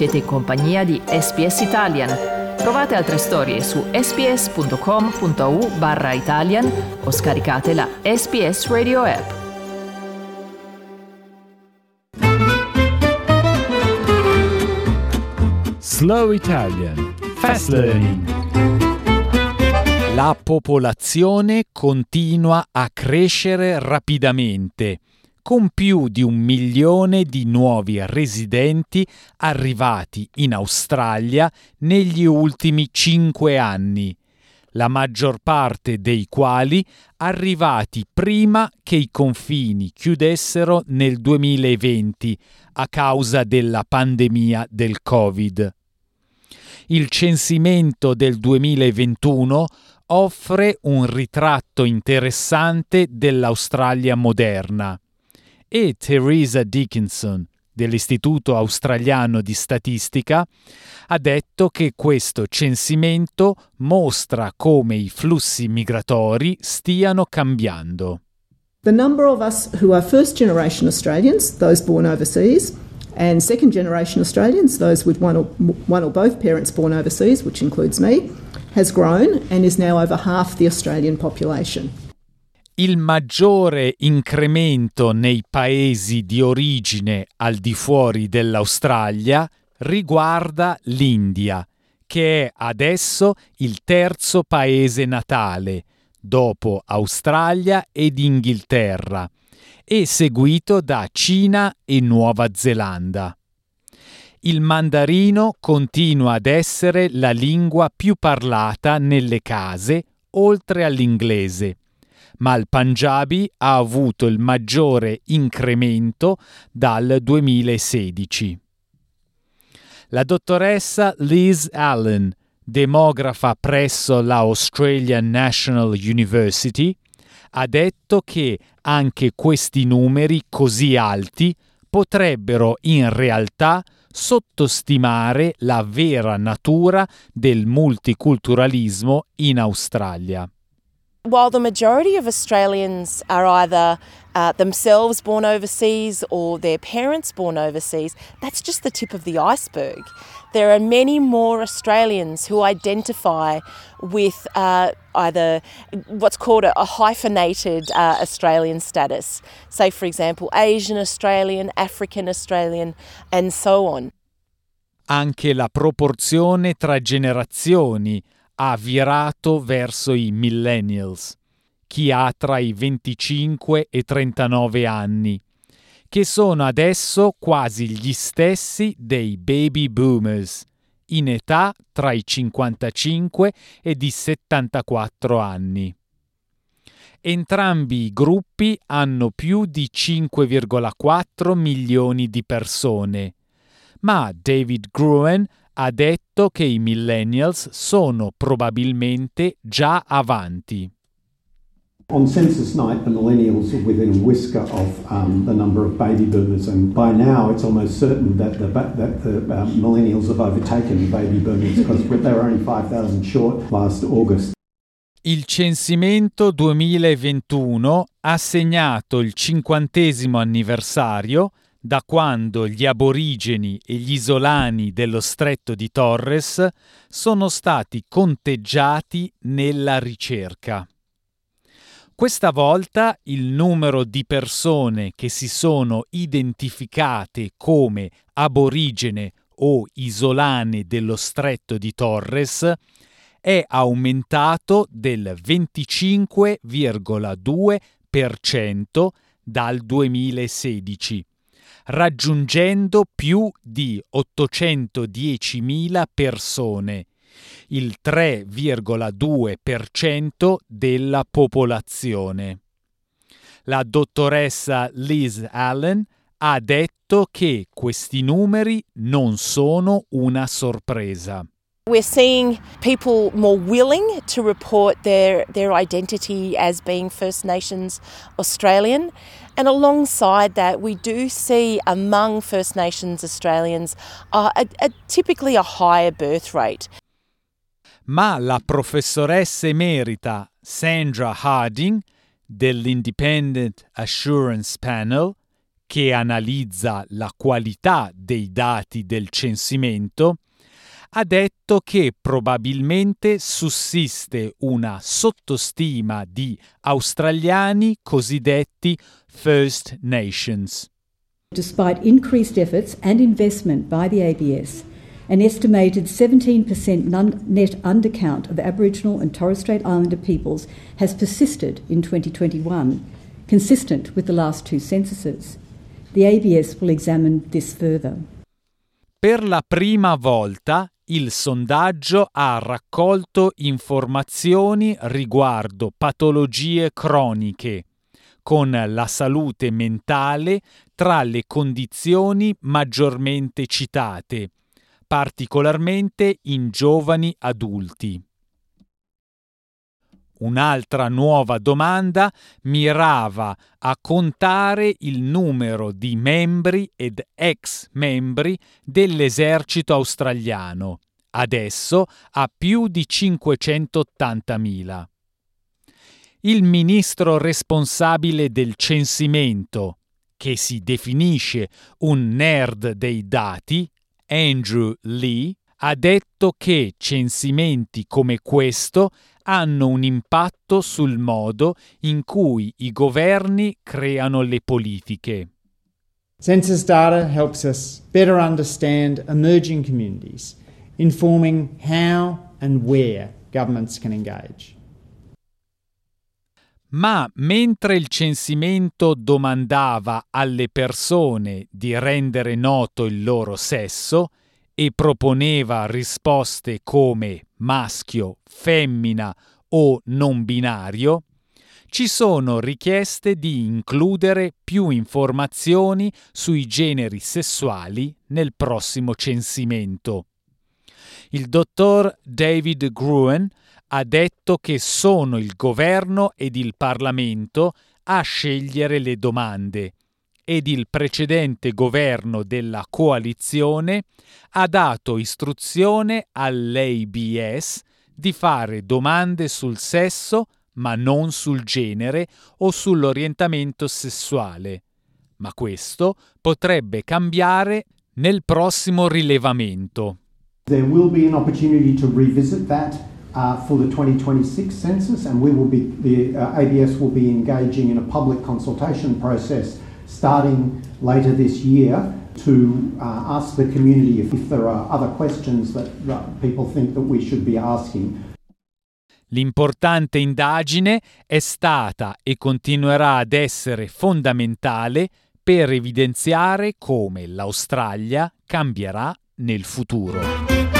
Siete in compagnia di SPS Italian. Trovate altre storie su sps.com.au barra Italian o scaricate la SPS Radio app. Slow Italian Fast Learning La popolazione continua a crescere rapidamente con più di un milione di nuovi residenti arrivati in Australia negli ultimi cinque anni, la maggior parte dei quali arrivati prima che i confini chiudessero nel 2020 a causa della pandemia del Covid. Il censimento del 2021 offre un ritratto interessante dell'Australia moderna e Teresa Dickinson dell'Istituto Australiano di Statistica ha detto che questo censimento mostra come i flussi migratori stiano cambiando. The number of us who are first generation Australians, those born overseas, and second generation Australians, those with one or, one or both parents born overseas, which includes me, has grown and is now over half the Australian population il maggiore incremento nei paesi di origine al di fuori dell'Australia riguarda l'India, che è adesso il terzo paese natale, dopo Australia ed Inghilterra, e seguito da Cina e Nuova Zelanda. Il mandarino continua ad essere la lingua più parlata nelle case, oltre all'inglese ma il Punjabi ha avuto il maggiore incremento dal 2016. La dottoressa Liz Allen, demografa presso la Australian National University, ha detto che anche questi numeri così alti potrebbero in realtà sottostimare la vera natura del multiculturalismo in Australia. While the majority of Australians are either uh, themselves born overseas or their parents born overseas, that's just the tip of the iceberg. There are many more Australians who identify with uh, either what's called a, a hyphenated uh, Australian status, say, for example, Asian Australian, African Australian, and so on. Anche la proporzione tra generazioni ha virato verso i millennials, chi ha tra i 25 e 39 anni, che sono adesso quasi gli stessi dei baby boomers, in età tra i 55 e i 74 anni. Entrambi i gruppi hanno più di 5,4 milioni di persone, ma David Gruen ha detto che i millennials sono probabilmente già avanti. On census night, the millennials are within a whisker of um, the number of baby boomers, and by now it's almost certain that the, that the uh, millennials have overtaken baby boomers because they were only 5,000 short last August. Il censimento 2021 ha segnato il cinquantesimo anniversario da quando gli aborigeni e gli isolani dello stretto di Torres sono stati conteggiati nella ricerca. Questa volta il numero di persone che si sono identificate come aborigene o isolane dello stretto di Torres è aumentato del 25,2% dal 2016 raggiungendo più di 810.000 persone, il 3,2% della popolazione. La dottoressa Liz Allen ha detto che questi numeri non sono una sorpresa. We're seeing people more willing to report their, their identity as being First Nations Australian. And alongside that, we do see among First Nations Australians uh, a, a, typically a higher birth rate. Ma la professoressa emerita Sandra Harding dell'Independent Assurance Panel, che analizza la qualità dei dati del censimento, ha detto che probabilmente sussiste una sottostima di australiani cosiddetti First Nations. Despite increased efforts and investment by the ABS, an estimated 17% net undercount of Aboriginal and Torres Strait Islander peoples has persisted in 2021, consistent with the last two censuses. The ABS will examine this further. Per la prima volta il sondaggio ha raccolto informazioni riguardo patologie croniche, con la salute mentale tra le condizioni maggiormente citate, particolarmente in giovani adulti. Un'altra nuova domanda mirava a contare il numero di membri ed ex membri dell'esercito australiano, adesso a più di 580.000. Il ministro responsabile del censimento, che si definisce un nerd dei dati, Andrew Lee, ha detto che censimenti come questo hanno un impatto sul modo in cui i governi creano le politiche. Census data helps us better understand emerging communities, informing how and where governments can engage. Ma mentre il censimento domandava alle persone di rendere noto il loro sesso e proponeva risposte come maschio, femmina o non binario, ci sono richieste di includere più informazioni sui generi sessuali nel prossimo censimento. Il dottor David Gruen ha detto che sono il governo ed il Parlamento a scegliere le domande ed il precedente governo della coalizione ha dato istruzione all'ABS di fare domande sul sesso ma non sul genere o sull'orientamento sessuale. Ma questo potrebbe cambiare nel prossimo rilevamento. There will be an opportunity to revisit that uh, for the 2026 census and we will be the uh, ABS will be engaging in a public consultation process starting later this year to uh, ask the community if, if, there are other questions that, that people think that we should be asking. L'importante indagine è stata e continuerà ad essere fondamentale per evidenziare come l'Australia cambierà nel futuro.